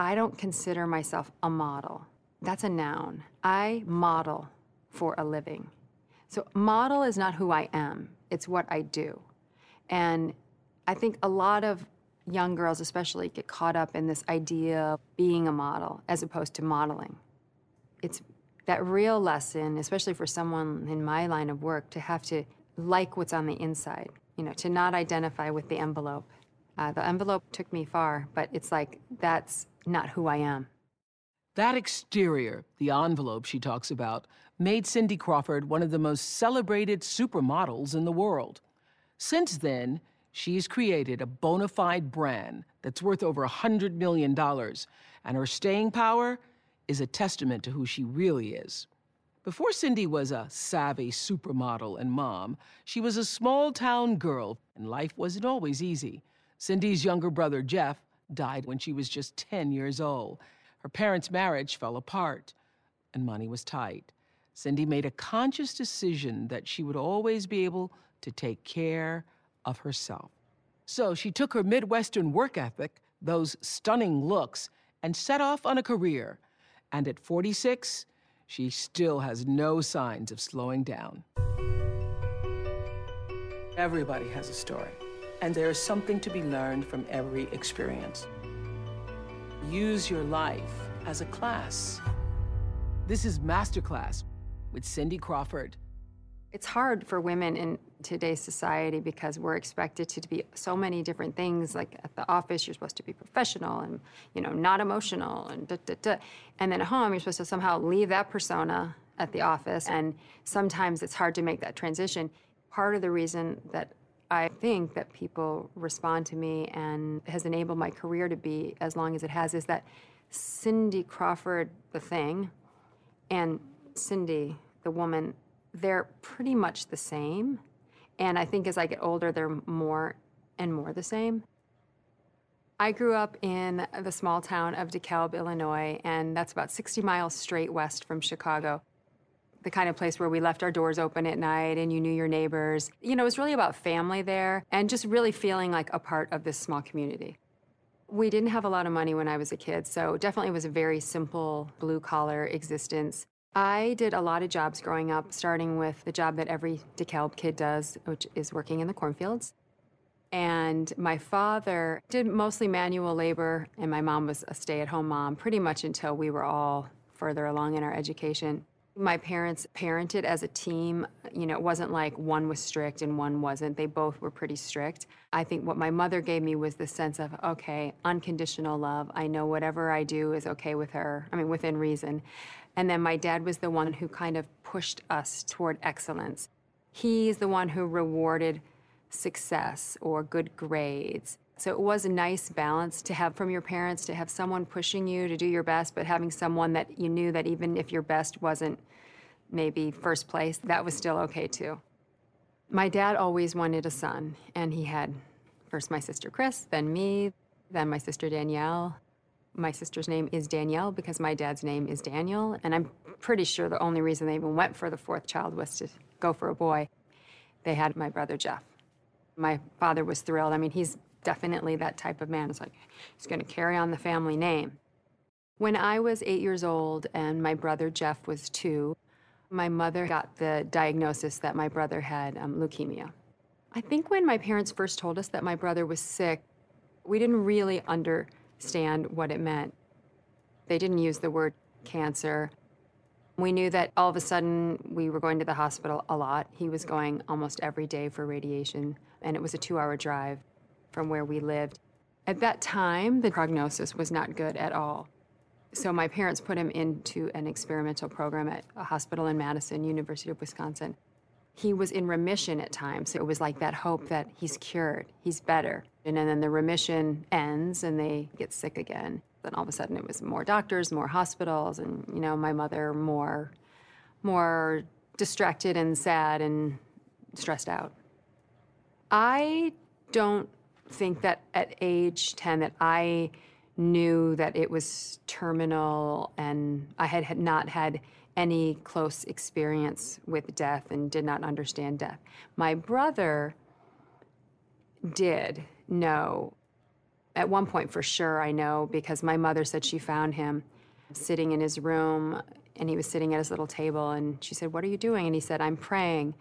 I don't consider myself a model. That's a noun. I model for a living. So, model is not who I am, it's what I do. And I think a lot of young girls, especially, get caught up in this idea of being a model as opposed to modeling. It's that real lesson, especially for someone in my line of work, to have to like what's on the inside, you know, to not identify with the envelope. Uh, the envelope took me far, but it's like that's not who I am. That exterior, the envelope she talks about, made Cindy Crawford one of the most celebrated supermodels in the world. Since then, she's created a bona fide brand that's worth over $100 million, and her staying power is a testament to who she really is. Before Cindy was a savvy supermodel and mom, she was a small town girl, and life wasn't always easy. Cindy's younger brother, Jeff, died when she was just 10 years old. Her parents' marriage fell apart, and money was tight. Cindy made a conscious decision that she would always be able to take care of herself. So she took her Midwestern work ethic, those stunning looks, and set off on a career. And at 46, she still has no signs of slowing down. Everybody has a story, and there is something to be learned from every experience. Use your life as a class. This is Masterclass with Cindy Crawford. It's hard for women in today's society because we're expected to be so many different things. Like at the office, you're supposed to be professional and you know not emotional, and da, da, da. and then at home, you're supposed to somehow leave that persona at the office. And sometimes it's hard to make that transition. Part of the reason that I think that people respond to me and has enabled my career to be as long as it has is that Cindy Crawford, the thing, and Cindy, the woman, they're pretty much the same. And I think as I get older, they're more and more the same. I grew up in the small town of DeKalb, Illinois, and that's about 60 miles straight west from Chicago. The kind of place where we left our doors open at night and you knew your neighbors. You know, it was really about family there and just really feeling like a part of this small community. We didn't have a lot of money when I was a kid, so definitely was a very simple blue collar existence. I did a lot of jobs growing up, starting with the job that every DeKalb kid does, which is working in the cornfields. And my father did mostly manual labor, and my mom was a stay at home mom pretty much until we were all further along in our education. My parents parented as a team. You know, it wasn't like one was strict and one wasn't. They both were pretty strict. I think what my mother gave me was the sense of, okay, unconditional love. I know whatever I do is okay with her, I mean, within reason. And then my dad was the one who kind of pushed us toward excellence. He's the one who rewarded success or good grades. So it was a nice balance to have from your parents to have someone pushing you to do your best, but having someone that you knew that even if your best wasn't maybe first place, that was still okay too. My dad always wanted a son, and he had first my sister Chris, then me, then my sister Danielle. My sister's name is Danielle because my dad's name is Daniel, and I'm pretty sure the only reason they even went for the fourth child was to go for a boy. They had my brother Jeff. My father was thrilled. I mean, he's definitely that type of man. It's like he's going to carry on the family name. When I was eight years old and my brother Jeff was two, my mother got the diagnosis that my brother had um, leukemia. I think when my parents first told us that my brother was sick, we didn't really understand what it meant. They didn't use the word cancer. We knew that all of a sudden we were going to the hospital a lot. He was going almost every day for radiation, and it was a two hour drive from where we lived. At that time, the prognosis was not good at all. So my parents put him into an experimental program at a hospital in Madison, University of Wisconsin. He was in remission at times. It was like that hope that he's cured, he's better. And then the remission ends and they get sick again. Then all of a sudden it was more doctors, more hospitals, and you know, my mother more more distracted and sad and stressed out. I don't think that at age 10 that I knew that it was terminal and I had, had not had any close experience with death and did not understand death. My brother did know. At one point, for sure, I know because my mother said she found him sitting in his room and he was sitting at his little table and she said, What are you doing? And he said, I'm praying.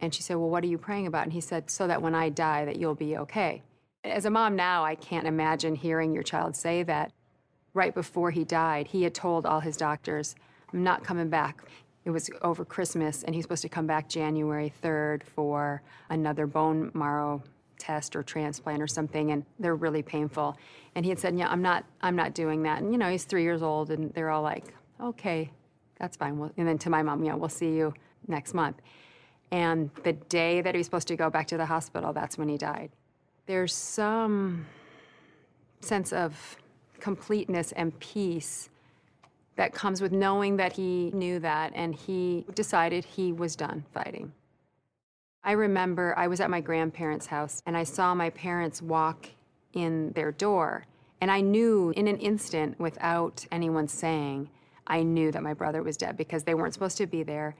And she said, Well, what are you praying about? And he said, So that when I die, that you'll be okay. As a mom now, I can't imagine hearing your child say that. Right before he died, he had told all his doctors, I'm not coming back. It was over Christmas, and he's supposed to come back January 3rd for another bone marrow test or transplant or something, and they're really painful. And he had said, "Yeah, I'm not, I'm not doing that." And you know, he's three years old, and they're all like, "Okay, that's fine." Well, and then to my mom, "Yeah, we'll see you next month." And the day that he was supposed to go back to the hospital, that's when he died. There's some sense of completeness and peace that comes with knowing that he knew that and he decided he was done fighting. I remember I was at my grandparents' house and I saw my parents walk in their door. And I knew in an instant, without anyone saying, I knew that my brother was dead because they weren't supposed to be there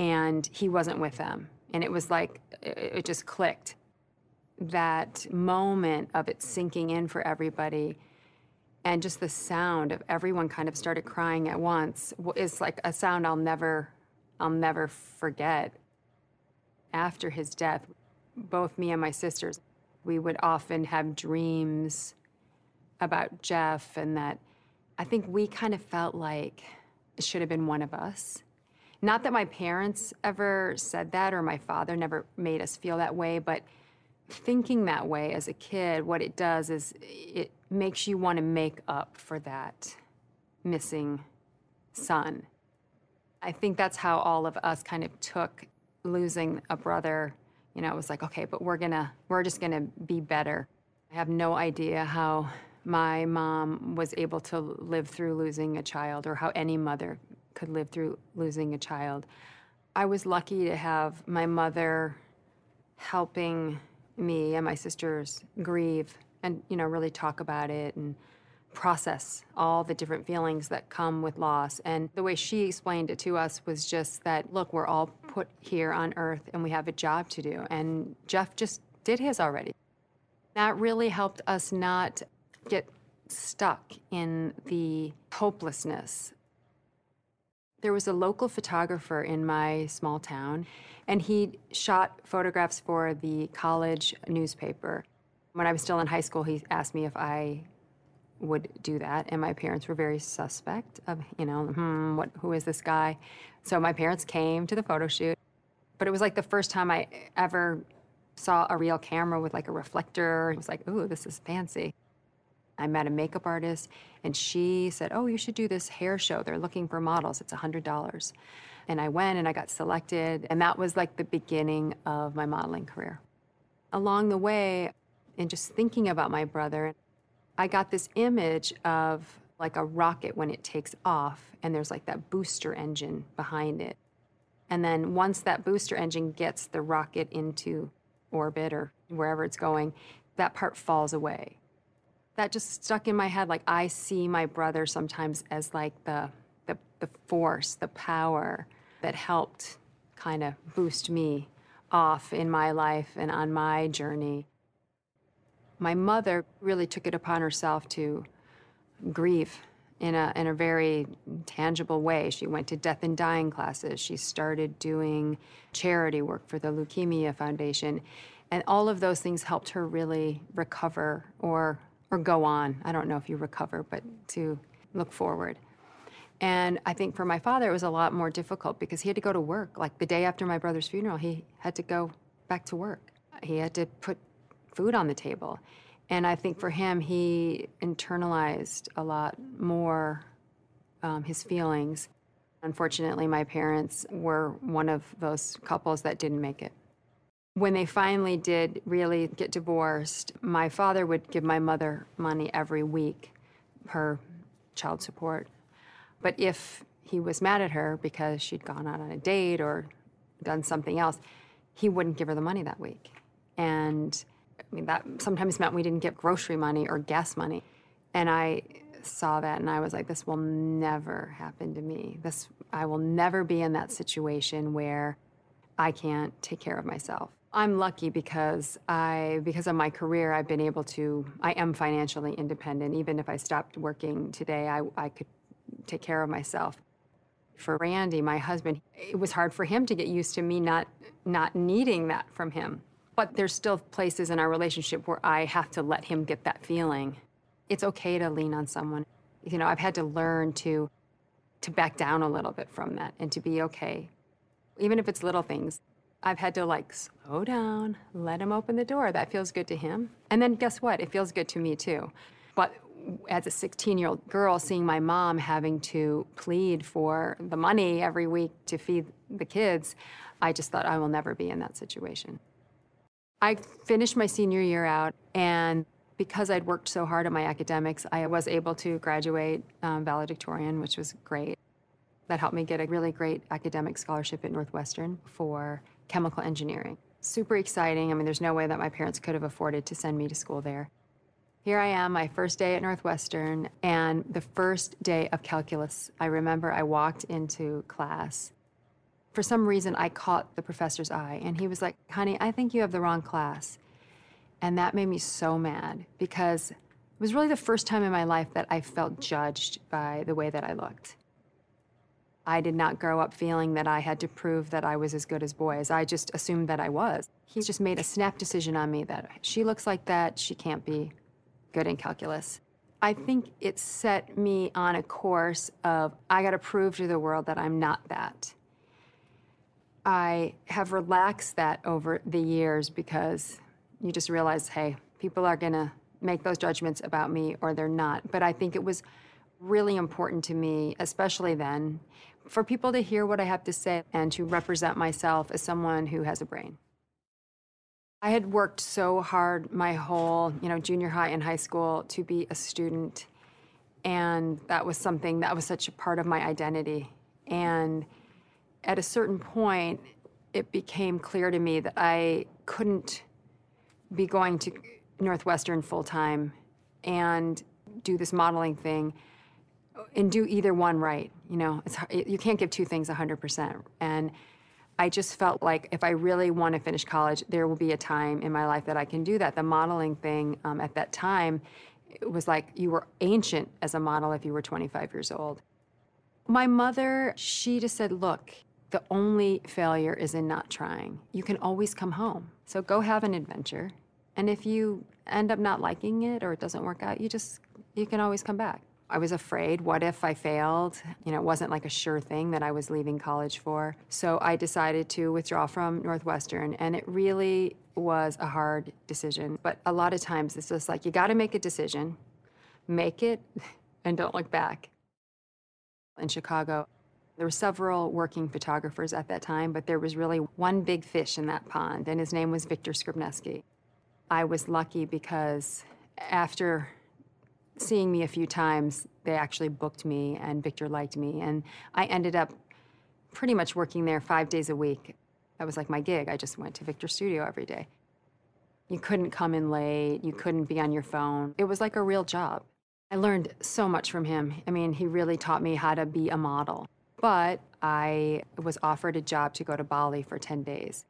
and he wasn't with them. And it was like, it just clicked. That moment of it sinking in for everybody and just the sound of everyone kind of started crying at once is like a sound I'll never, I'll never forget. After his death, both me and my sisters, we would often have dreams about Jeff, and that I think we kind of felt like it should have been one of us. Not that my parents ever said that or my father never made us feel that way, but thinking that way as a kid, what it does is it makes you want to make up for that missing son. I think that's how all of us kind of took losing a brother. You know, it was like, okay, but we're gonna, we're just gonna be better. I have no idea how my mom was able to live through losing a child or how any mother could live through losing a child. I was lucky to have my mother helping me and my sisters grieve and you know really talk about it and process all the different feelings that come with loss. And the way she explained it to us was just that look we're all put here on earth and we have a job to do. And Jeff just did his already. That really helped us not get stuck in the hopelessness there was a local photographer in my small town, and he shot photographs for the college newspaper. When I was still in high school, he asked me if I would do that, and my parents were very suspect of, you know, hmm, what, who is this guy? So my parents came to the photo shoot, but it was like the first time I ever saw a real camera with like a reflector. It was like, ooh, this is fancy. I met a makeup artist, and she said, Oh, you should do this hair show. They're looking for models. It's $100. And I went and I got selected, and that was like the beginning of my modeling career. Along the way, in just thinking about my brother, I got this image of like a rocket when it takes off, and there's like that booster engine behind it. And then once that booster engine gets the rocket into orbit or wherever it's going, that part falls away that just stuck in my head. Like I see my brother sometimes as like the the, the force, the power that helped kind of boost me off in my life and on my journey. My mother really took it upon herself to grieve in a, in a very tangible way. She went to death and dying classes. She started doing charity work for the Leukemia Foundation. And all of those things helped her really recover or or go on. I don't know if you recover, but to look forward. And I think for my father, it was a lot more difficult because he had to go to work. Like the day after my brother's funeral, he had to go back to work. He had to put food on the table. And I think for him, he internalized a lot more um, his feelings. Unfortunately, my parents were one of those couples that didn't make it. When they finally did really get divorced, my father would give my mother money every week, her child support. But if he was mad at her because she'd gone out on a date or done something else, he wouldn't give her the money that week. And I mean, that sometimes meant we didn't get grocery money or gas money. And I saw that and I was like, this will never happen to me. This, I will never be in that situation where I can't take care of myself. I'm lucky because I because of my career I've been able to I am financially independent. Even if I stopped working today, I, I could take care of myself. For Randy, my husband, it was hard for him to get used to me not not needing that from him. But there's still places in our relationship where I have to let him get that feeling. It's okay to lean on someone. You know, I've had to learn to to back down a little bit from that and to be okay. Even if it's little things. I've had to like slow down, let him open the door. That feels good to him. And then guess what? It feels good to me too. But as a 16 year old girl, seeing my mom having to plead for the money every week to feed the kids, I just thought I will never be in that situation. I finished my senior year out, and because I'd worked so hard at my academics, I was able to graduate um, valedictorian, which was great. That helped me get a really great academic scholarship at Northwestern for chemical engineering. Super exciting. I mean, there's no way that my parents could have afforded to send me to school there. Here I am, my first day at Northwestern, and the first day of calculus. I remember I walked into class. For some reason, I caught the professor's eye, and he was like, Honey, I think you have the wrong class. And that made me so mad because it was really the first time in my life that I felt judged by the way that I looked. I did not grow up feeling that I had to prove that I was as good as boys. I just assumed that I was. He just made a snap decision on me that she looks like that, she can't be good in calculus. I think it set me on a course of I got to prove to the world that I'm not that. I have relaxed that over the years because you just realize, hey, people are going to make those judgments about me or they're not. But I think it was really important to me, especially then, for people to hear what I have to say and to represent myself as someone who has a brain. I had worked so hard my whole, you know, junior high and high school to be a student. And that was something that was such a part of my identity. And at a certain point, it became clear to me that I couldn't be going to Northwestern full time and do this modeling thing and do either one right. You know, it's, you can't give two things 100%. And I just felt like if I really want to finish college, there will be a time in my life that I can do that. The modeling thing um, at that time, was like you were ancient as a model if you were 25 years old. My mother, she just said, look, the only failure is in not trying. You can always come home. So go have an adventure. And if you end up not liking it or it doesn't work out, you just, you can always come back. I was afraid. What if I failed? You know, it wasn't like a sure thing that I was leaving college for. So I decided to withdraw from Northwestern, and it really was a hard decision. But a lot of times it's just like you got to make a decision, make it, and don't look back. In Chicago, there were several working photographers at that time, but there was really one big fish in that pond, and his name was Victor Skrebneski. I was lucky because after seeing me a few times, they actually booked me, and Victor liked me. And I ended up pretty much working there five days a week. That was like my gig. I just went to Victor's studio every day. You couldn't come in late, you couldn't be on your phone. It was like a real job. I learned so much from him. I mean, he really taught me how to be a model. But I was offered a job to go to Bali for 10 days.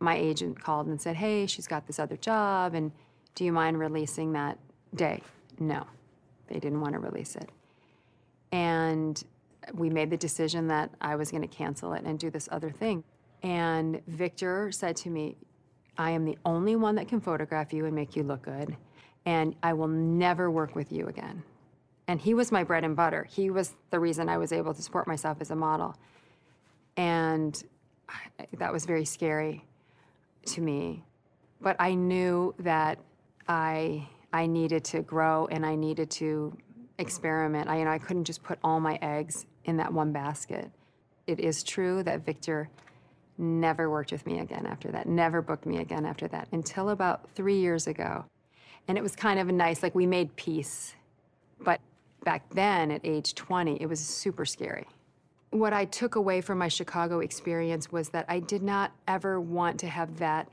My agent called and said, Hey, she's got this other job, and do you mind releasing that day? No, they didn't want to release it. And we made the decision that I was going to cancel it and do this other thing. And Victor said to me, I am the only one that can photograph you and make you look good, and I will never work with you again. And he was my bread and butter. He was the reason I was able to support myself as a model. And that was very scary to me. But I knew that I I needed to grow and I needed to experiment. I, you know, I couldn't just put all my eggs in that one basket. It is true that Victor never worked with me again after that, never booked me again after that until about three years ago. And it was kind of nice, like we made peace. But back then, at age 20, it was super scary. What I took away from my Chicago experience was that I did not ever want to have that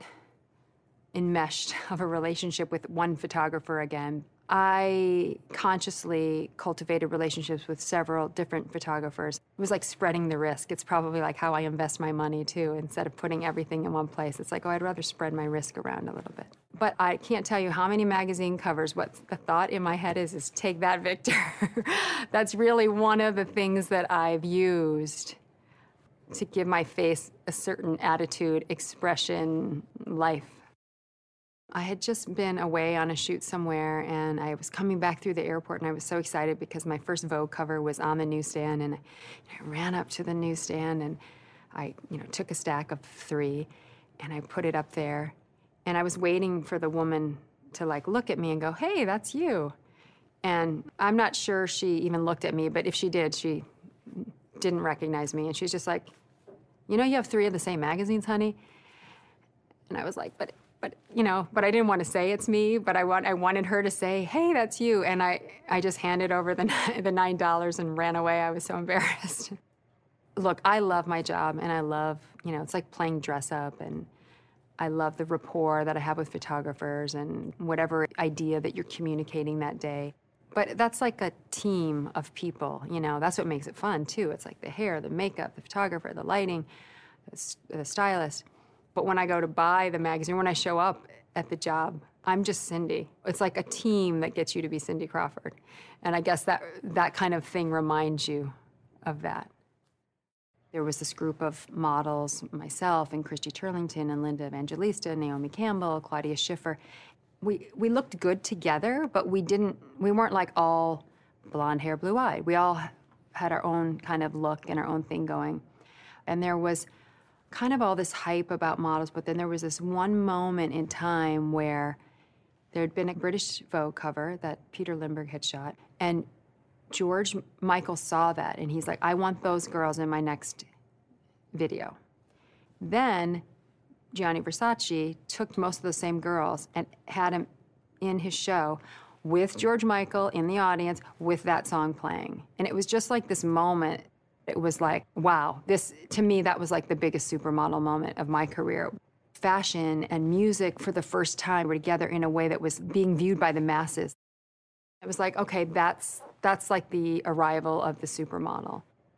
enmeshed of a relationship with one photographer again. I consciously cultivated relationships with several different photographers. It was like spreading the risk. It's probably like how I invest my money too. Instead of putting everything in one place, it's like, oh, I'd rather spread my risk around a little bit. But I can't tell you how many magazine covers. What the thought in my head is, is take that, Victor. That's really one of the things that I've used to give my face a certain attitude, expression, life. I had just been away on a shoot somewhere and I was coming back through the airport and I was so excited because my first Vogue cover was on the newsstand and I, ran up to the newsstand and I, you know, took a stack of three and I put it up there and I was waiting for the woman to like look at me and go, "Hey, that's you." And I'm not sure she even looked at me, but if she did, she didn't recognize me and she's just like, "You know, you have three of the same magazines, honey." And I was like, "But but you know, but I didn't want to say it's me. But I want, I wanted her to say, "Hey, that's you." And I, I just handed over the the nine dollars and ran away. I was so embarrassed. Look, I love my job, and I love, you know, it's like playing dress up, and I love the rapport that I have with photographers and whatever idea that you're communicating that day. But that's like a team of people, you know. That's what makes it fun too. It's like the hair, the makeup, the photographer, the lighting, the stylist. But when I go to buy the magazine, when I show up at the job, I'm just Cindy. It's like a team that gets you to be Cindy Crawford. And I guess that that kind of thing reminds you of that. There was this group of models, myself and Christy Turlington and Linda Evangelista, Naomi Campbell, Claudia Schiffer. We we looked good together, but we didn't we weren't like all blonde hair, blue eyed. We all had our own kind of look and our own thing going. And there was kind of all this hype about models, but then there was this one moment in time where there had been a British Vogue cover that Peter Lindbergh had shot, and George Michael saw that, and he's like, I want those girls in my next video. Then Gianni Versace took most of the same girls and had them in his show with George Michael in the audience with that song playing. And it was just like this moment it was like, wow, this, to me, that was like the biggest supermodel moment of my career. Fashion and music for the first time were together in a way that was being viewed by the masses. It was like, okay, that's, that's like the arrival of the supermodel.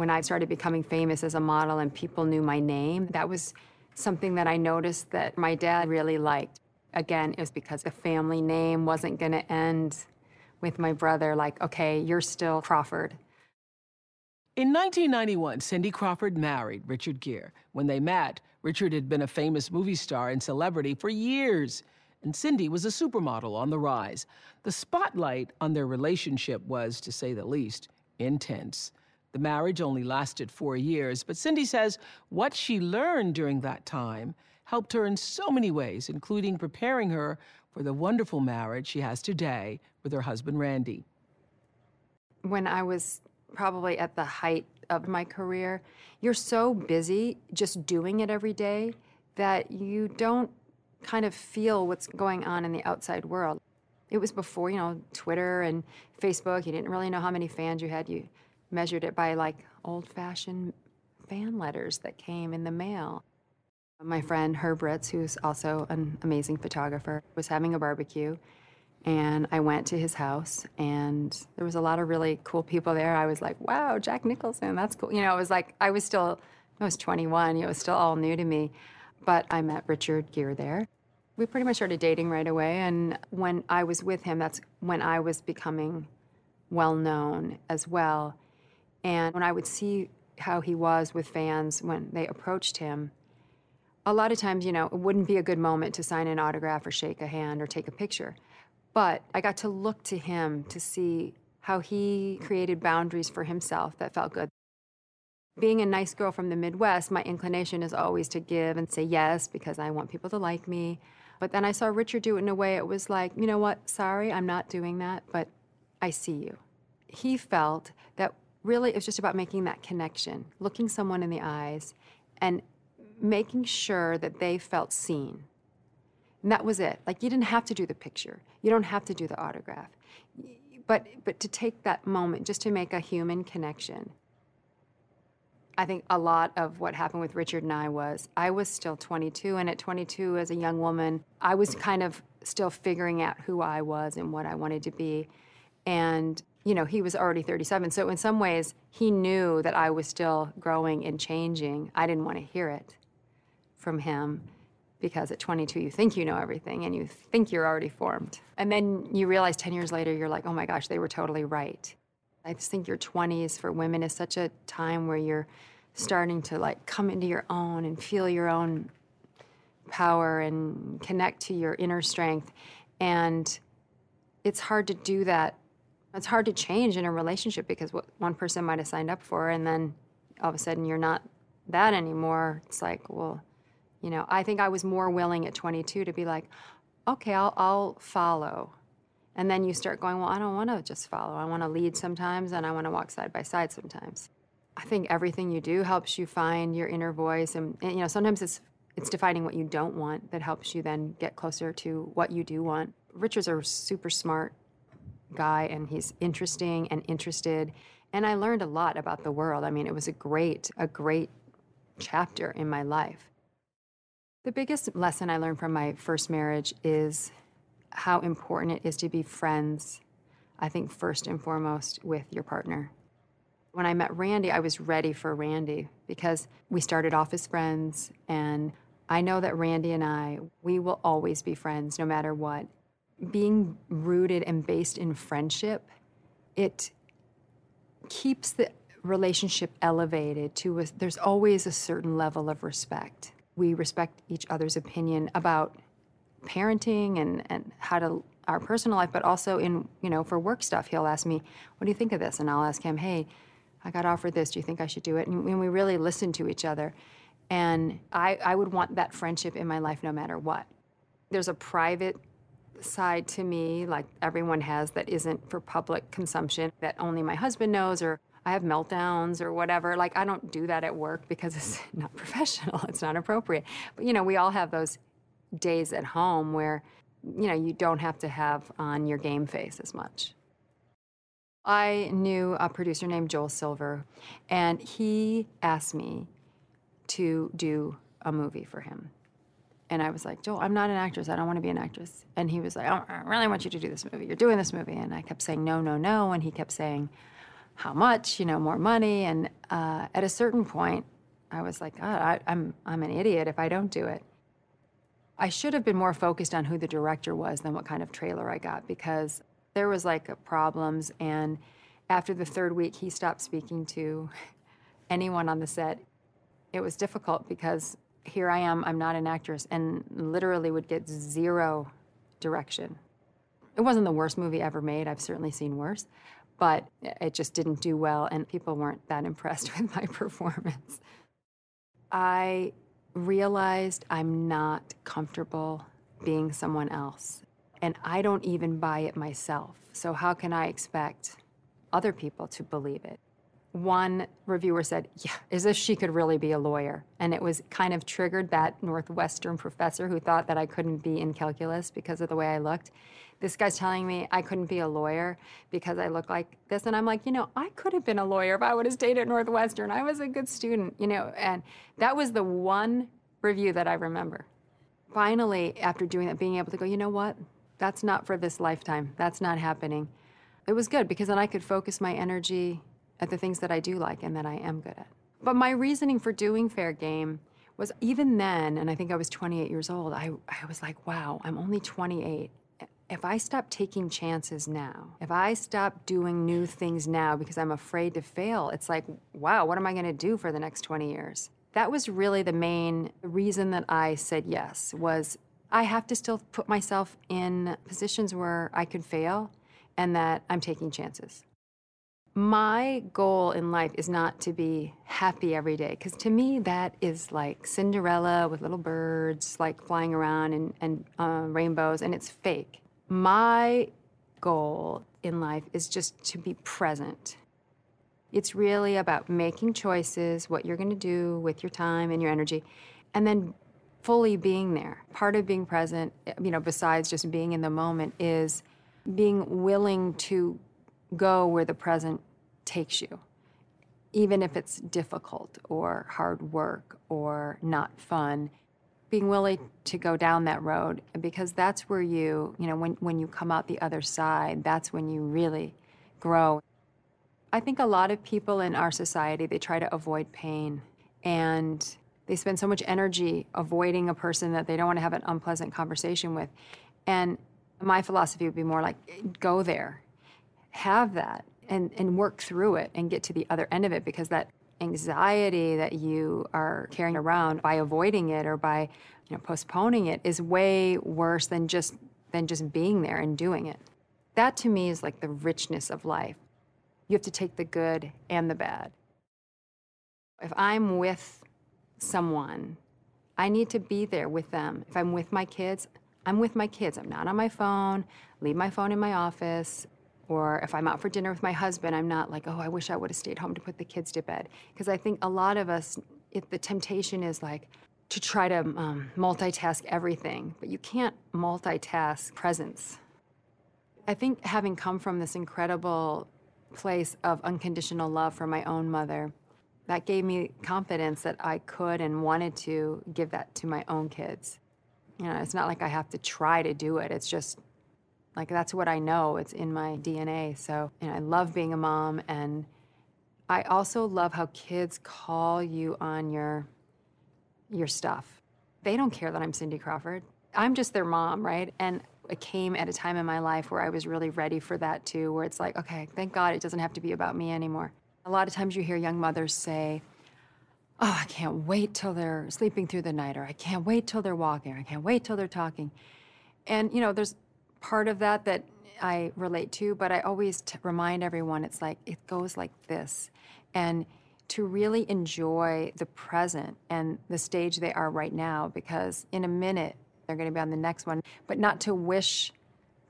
When I started becoming famous as a model and people knew my name, that was something that I noticed that my dad really liked. Again, it was because the family name wasn't going to end with my brother, like, okay, you're still Crawford. In 1991, Cindy Crawford married Richard Gere. When they met, Richard had been a famous movie star and celebrity for years, and Cindy was a supermodel on the rise. The spotlight on their relationship was, to say the least, intense. The marriage only lasted four years, but Cindy says what she learned during that time helped her in so many ways, including preparing her for the wonderful marriage she has today with her husband, Randy. when I was probably at the height of my career, you're so busy just doing it every day that you don't kind of feel what's going on in the outside world. It was before, you know, Twitter and Facebook. You didn't really know how many fans you had. You measured it by like old fashioned fan letters that came in the mail. My friend Herb Ritts, who's also an amazing photographer, was having a barbecue. And I went to his house, and there was a lot of really cool people there. I was like, wow, Jack Nicholson, that's cool. You know, it was like, I was still, I was 21, it was still all new to me. But I met Richard Gere there. We pretty much started dating right away. And when I was with him, that's when I was becoming well known as well. And when I would see how he was with fans when they approached him, a lot of times, you know, it wouldn't be a good moment to sign an autograph or shake a hand or take a picture. But I got to look to him to see how he created boundaries for himself that felt good. Being a nice girl from the Midwest, my inclination is always to give and say yes because I want people to like me. But then I saw Richard do it in a way it was like, you know what, sorry, I'm not doing that, but I see you. He felt that really it was just about making that connection, looking someone in the eyes and making sure that they felt seen. And that was it. Like you didn't have to do the picture. You don't have to do the autograph. But but to take that moment just to make a human connection. I think a lot of what happened with Richard and I was I was still 22 and at 22 as a young woman, I was kind of still figuring out who I was and what I wanted to be. And you know, he was already 37. So in some ways, he knew that I was still growing and changing. I didn't want to hear it from him because at 22 you think you know everything and you think you're already formed. And then you realize 10 years later you're like, "Oh my gosh, they were totally right." I just think your 20s for women is such a time where you're starting to like come into your own and feel your own power and connect to your inner strength. And it's hard to do that. It's hard to change in a relationship because what one person might have signed up for and then all of a sudden you're not that anymore. It's like, well, you know, I think I was more willing at 22 to be like, okay, I'll, I'll follow. And then you start going, well, I don't want to just follow. I want to lead sometimes and I want to walk side by side sometimes. I think everything you do helps you find your inner voice. And, and, you know, sometimes it's, it's defining what you don't want that helps you then get closer to what you do want. Richard's a super smart guy and he's interesting and interested. And I learned a lot about the world. I mean, it was a great, a great chapter in my life. The biggest lesson I learned from my first marriage is how important it is to be friends, I think, first and foremost, with your partner. When I met Randy, I was ready for Randy because we started off as friends, and I know that Randy and I, we will always be friends no matter what. Being rooted and based in friendship, it keeps the relationship elevated to a, there's always a certain level of respect we respect each other's opinion about parenting and, and how to our personal life, but also in, you know, for work stuff. He'll ask me, what do you think of this? And I'll ask him, hey, I got offered this. Do you think I should do it? And, and we really listen to each other. And I, I would want that friendship in my life no matter what. There's a private side to me, like everyone has, that isn't for public consumption, that only my husband knows or I have meltdowns or whatever. Like, I don't do that at work because it's not professional, it's not appropriate. But, you know, we all have those days at home where, you know, you don't have to have on your game face as much. I knew a producer named Joel Silver, and he asked me to do a movie for him. And I was like, Joel, I'm not an actress. I don't want to be an actress. And he was like, oh, I really want you to do this movie. You're doing this movie. And I kept saying, no, no, no. And he kept saying, how much, you know, more money. And uh, at a certain point, I was like, oh, I, I'm, I'm an idiot if I don't do it. I should have been more focused on who the director was than what kind of trailer I got because there was like problems. And after the third week, he stopped speaking to anyone on the set. It was difficult because here I am, I'm not an actress, and literally would get zero direction. It wasn't the worst movie ever made. I've certainly seen worse but it just didn't do well, and people weren't that impressed with my performance. I realized I'm not comfortable being someone else, and I don't even buy it myself. So, how can I expect other people to believe it? One reviewer said, Yeah, as if she could really be a lawyer. And it was kind of triggered that Northwestern professor who thought that I couldn't be in calculus because of the way I looked this guy's telling me I couldn't be a lawyer because I look like this. And I'm like, you know, I could have been a lawyer if I would have stayed at Northwestern. I was a good student, you know. And that was the one review that I remember. Finally, after doing that, being able to go, you know what? That's not for this lifetime. That's not happening. It was good because then I could focus my energy at the things that I do like and that I am good at. But my reasoning for doing fair game was even then, and I think I was 28 years old, I, I was like, wow, I'm only 28 if I stop taking chances now, if I stop doing new things now because I'm afraid to fail, it's like, wow, what am I to do for the next 20 years? That was really the main reason that I said yes was I have to still put myself in positions where I could fail and that I'm taking chances. My goal in life is not to be happy every day, because to me, that is like Cinderella with little birds like flying around and, and uh, rainbows, and it's fake. My goal in life is just to be present. It's really about making choices, what you're going to do with your time and your energy, and then fully being there. Part of being present, you know, besides just being in the moment, is being willing to go where the present takes you, even if it's difficult or hard work or not fun. Being willing to go down that road because that's where you, you know, when, when you come out the other side, that's when you really grow. I think a lot of people in our society, they try to avoid pain and they spend so much energy avoiding a person that they don't want to have an unpleasant conversation with. And my philosophy would be more like go there, have that, and, and work through it and get to the other end of it because that anxiety that you are carrying around by avoiding it or by you know postponing it is way worse than just than just being there and doing it. That to me is like the richness of life. You have to take the good and the bad. If I'm with someone, I need to be there with them. If I'm with my kids, I'm with my kids. I'm not on my phone, leave my phone in my office. Or if I'm out for dinner with my husband, I'm not like, oh, I wish I would have stayed home to put the kids to bed. Because I think a lot of us, it, the temptation is like to try to um, multitask everything, but you can't multitask presence. I think having come from this incredible place of unconditional love for my own mother, that gave me confidence that I could and wanted to give that to my own kids. You know, it's not like I have to try to do it. It's just like that's what I know. It's in my DNA. So, and I love being a mom and I also love how kids call you on your your stuff. They don't care that I'm Cindy Crawford. I'm just their mom, right? And it came at a time in my life where I was really ready for that too, where it's like, okay, thank God it doesn't have to be about me anymore. A lot of times you hear young mothers say, oh, I can't wait till they're sleeping through the night, or I can't wait till they're walking, or I can't wait till they're talking. And, you know, there's part of that that I relate to, but I always remind everyone it's like, it goes like this. And to really enjoy the present and the stage they are right now, because in a minute they're going to be on the next one, but not to wish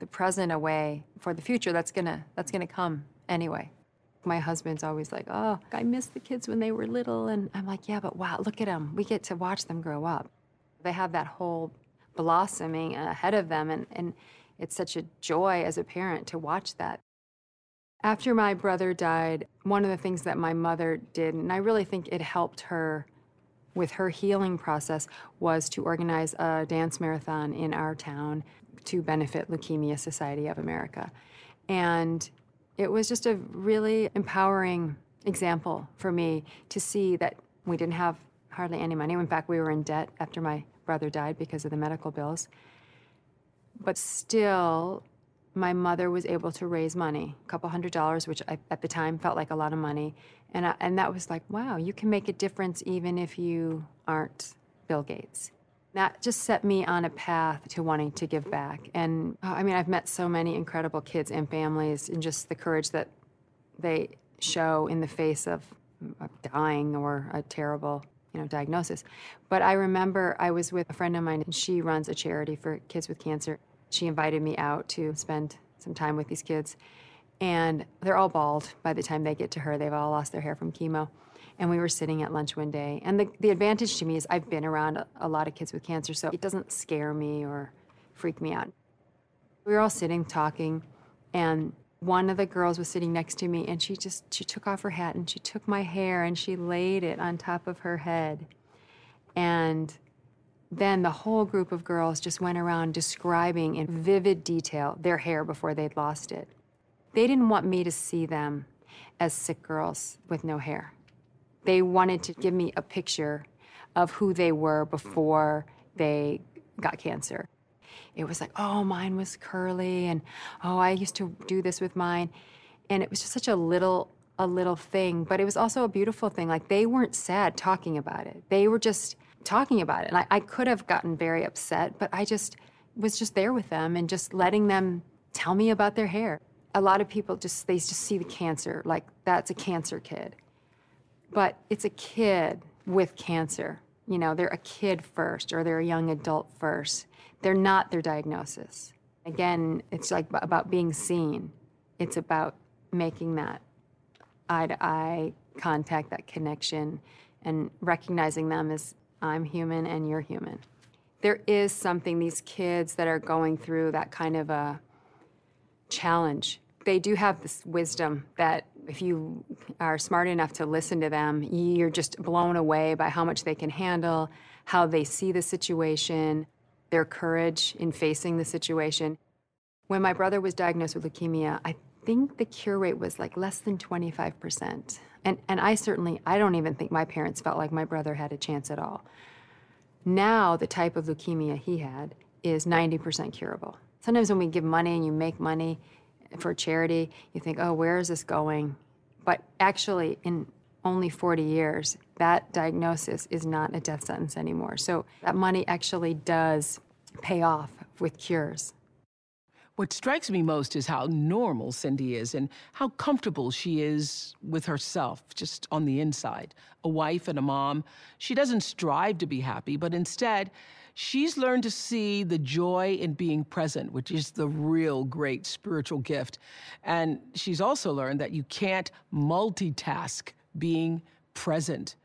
the present away for the future. That's gonna that's gonna come anyway. My husband's always like, "Oh, I miss the kids when they were little," and I'm like, "Yeah, but wow, look at them. We get to watch them grow up. They have that whole blossoming ahead of them, and and it's such a joy as a parent to watch that." After my brother died, one of the things that my mother did, and I really think it helped her with her healing process, was to organize a dance marathon in our town to benefit Leukemia Society of America. And it was just a really empowering example for me to see that we didn't have hardly any money. In fact, we were in debt after my brother died because of the medical bills. But still, my mother was able to raise money, a couple hundred dollars, which I, at the time felt like a lot of money. And, I, and that was like, wow, you can make a difference even if you aren't Bill Gates. That just set me on a path to wanting to give back. And uh, I mean, I've met so many incredible kids and families, and just the courage that they show in the face of, of dying or a terrible you know, diagnosis. But I remember I was with a friend of mine, and she runs a charity for kids with cancer. She invited me out to spend some time with these kids, and they're all bald by the time they get to her. They've all lost their hair from chemo. And we were sitting at lunch one day. And the, the advantage to me is I've been around a, a lot of kids with cancer, so it doesn't scare me or freak me out. We were all sitting talking, and one of the girls was sitting next to me, and she just she took off her hat and she took my hair and she laid it on top of her head. And then the whole group of girls just went around describing in vivid detail their hair before they'd lost it. They didn't want me to see them as sick girls with no hair. They wanted to give me a picture of who they were before they got cancer. it was like, oh, mine was curly, and oh, I used to do this with mine. And it was just such a little, a little thing, but it was also a beautiful thing. Like they weren't sad talking about it. They were just talking about it. And I, I could have gotten very upset, but I just was just there with them and just letting them tell me about their hair. A lot of people just they just see the cancer, like that's a cancer kid. But it's a kid with cancer. You know, they're a kid first or they're a young adult first. They're not their diagnosis. Again, it's like about being seen. It's about making that eye to eye contact, that connection, and recognizing them as I'm human and you're human. There is something, these kids that are going through that kind of a challenge, they do have this wisdom that if you are smart enough to listen to them, you're just blown away by how much they can handle, how they see the situation, their courage in facing the situation. When my brother was diagnosed with leukemia, I think the cure rate was like less than 25%. And, and I certainly, I don't even think my parents felt like my brother had a chance at all. Now, the type of leukemia he had is 90% curable. Sometimes when we give money and you make money for charity, you think, oh, where is this going? But actually, in only 40 years, that diagnosis is not a death sentence anymore. So that money actually does pay off with cures. What strikes me most is how normal Cindy is and how comfortable she is with herself, just on the inside. A wife and a mom. She doesn't strive to be happy, but instead, she's learned to see the joy in being present, which is the real great spiritual gift. And she's also learned that you can't multitask being present.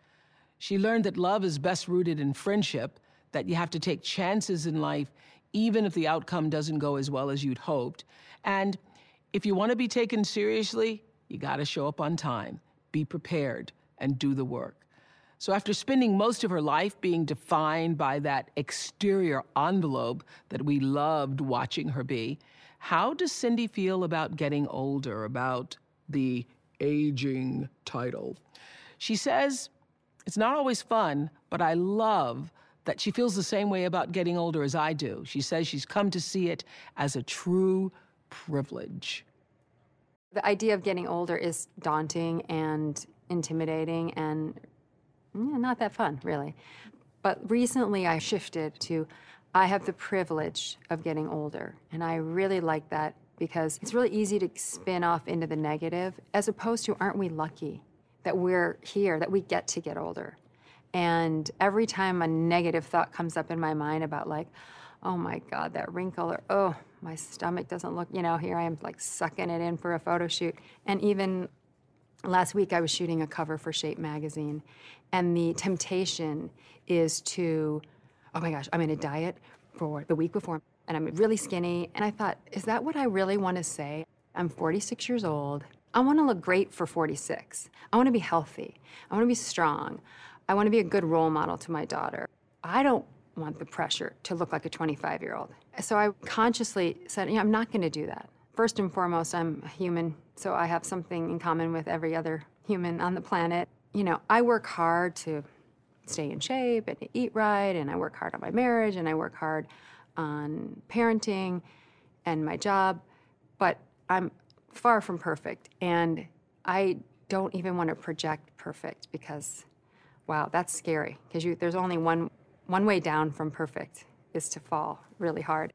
She learned that love is best rooted in friendship, that you have to take chances in life even if the outcome doesn't go as well as you'd hoped. And if you want to be taken seriously, you got to show up on time, be prepared, and do the work. So, after spending most of her life being defined by that exterior envelope that we loved watching her be, how does Cindy feel about getting older, about the aging title? She says, It's not always fun, but I love that she feels the same way about getting older as I do. She says she's come to see it as a true privilege. The idea of getting older is daunting and intimidating and yeah, not that fun, really. But recently I shifted to I have the privilege of getting older. And I really like that because it's really easy to spin off into the negative as opposed to aren't we lucky that we're here, that we get to get older. And every time a negative thought comes up in my mind about, like, oh my God, that wrinkle, or oh, my stomach doesn't look, you know, here I am like sucking it in for a photo shoot. And even last week, I was shooting a cover for Shape magazine. And the temptation is to, oh my gosh, I'm in a diet for the week before, and I'm really skinny. And I thought, is that what I really want to say? I'm 46 years old. I want to look great for 46. I want to be healthy. I want to be strong. I want to be a good role model to my daughter. I don't want the pressure to look like a 25 year old. So I consciously said, know, I'm not going to do that. First and foremost, I'm a human, so I have something in common with every other human on the planet. You know, I work hard to stay in shape and to eat right, and I work hard on my marriage, and I work hard on parenting and my job, but I'm far from perfect. And I don't even want to project perfect because wow, that's scary because there's only one, one way down from perfect is to fall really hard.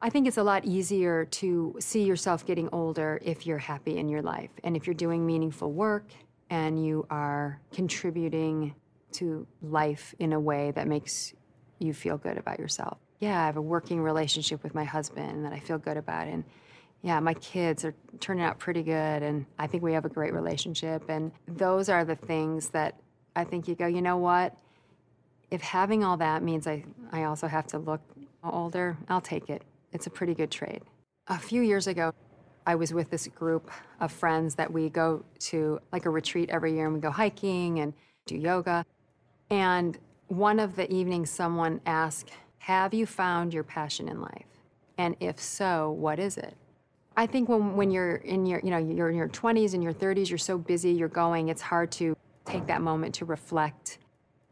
I think it's a lot easier to see yourself getting older if you're happy in your life and if you're doing meaningful work and you are contributing to life in a way that makes you feel good about yourself. Yeah, I have a working relationship with my husband that I feel good about and yeah, my kids are turning out pretty good and I think we have a great relationship and those are the things that I think you go, you know what? If having all that means I, I also have to look older, I'll take it. It's a pretty good trade. A few years ago, I was with this group of friends that we go to like a retreat every year and we go hiking and do yoga. And one of the evenings, someone asked, Have you found your passion in life? And if so, what is it? I think when, when you're in your, you know, you're in your 20s and your 30s, you're so busy, you're going, it's hard to take that moment to reflect.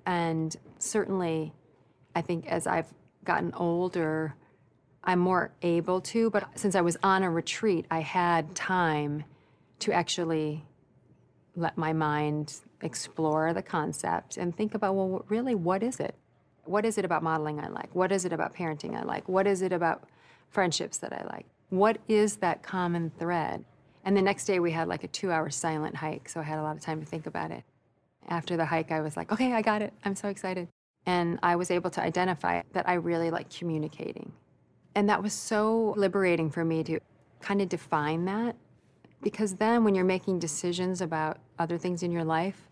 And certainly, I think as I've gotten older, I'm more able to, but since I was on a retreat, I had time to actually let my mind explore the concept and think about, well, really, what is it? What is it about modeling I like? What is it about parenting I like? What is it about friendships that I like? What is that common thread? And the next day we had like a two hour silent hike, so I had a lot of time to think about it. After the hike, I was like, okay, I got it. I'm so excited. And I was able to identify that I really like communicating. And that was so liberating for me to kind of define that. Because then when you're making decisions about other things in your life,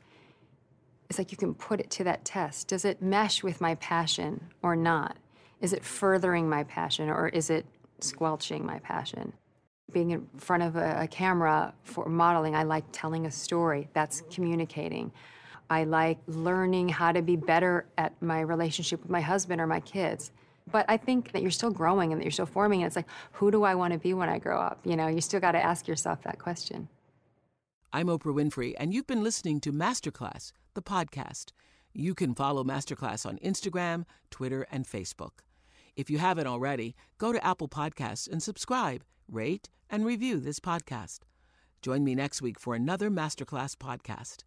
it's like you can put it to that test. Does it mesh with my passion or not? Is it furthering my passion or is it squelching my passion? Being in front of a, a camera for modeling, I like telling a story. That's communicating. I like learning how to be better at my relationship with my husband or my kids. But I think that you're still growing and that you're still forming. And it's like, who do I want to be when I grow up? You know, you still got to ask yourself that question. I'm Oprah Winfrey, and you've been listening to Masterclass, the podcast. You can follow Masterclass on Instagram, Twitter, and Facebook. If you haven't already, go to Apple Podcasts and subscribe, rate, and review this podcast. Join me next week for another Masterclass podcast.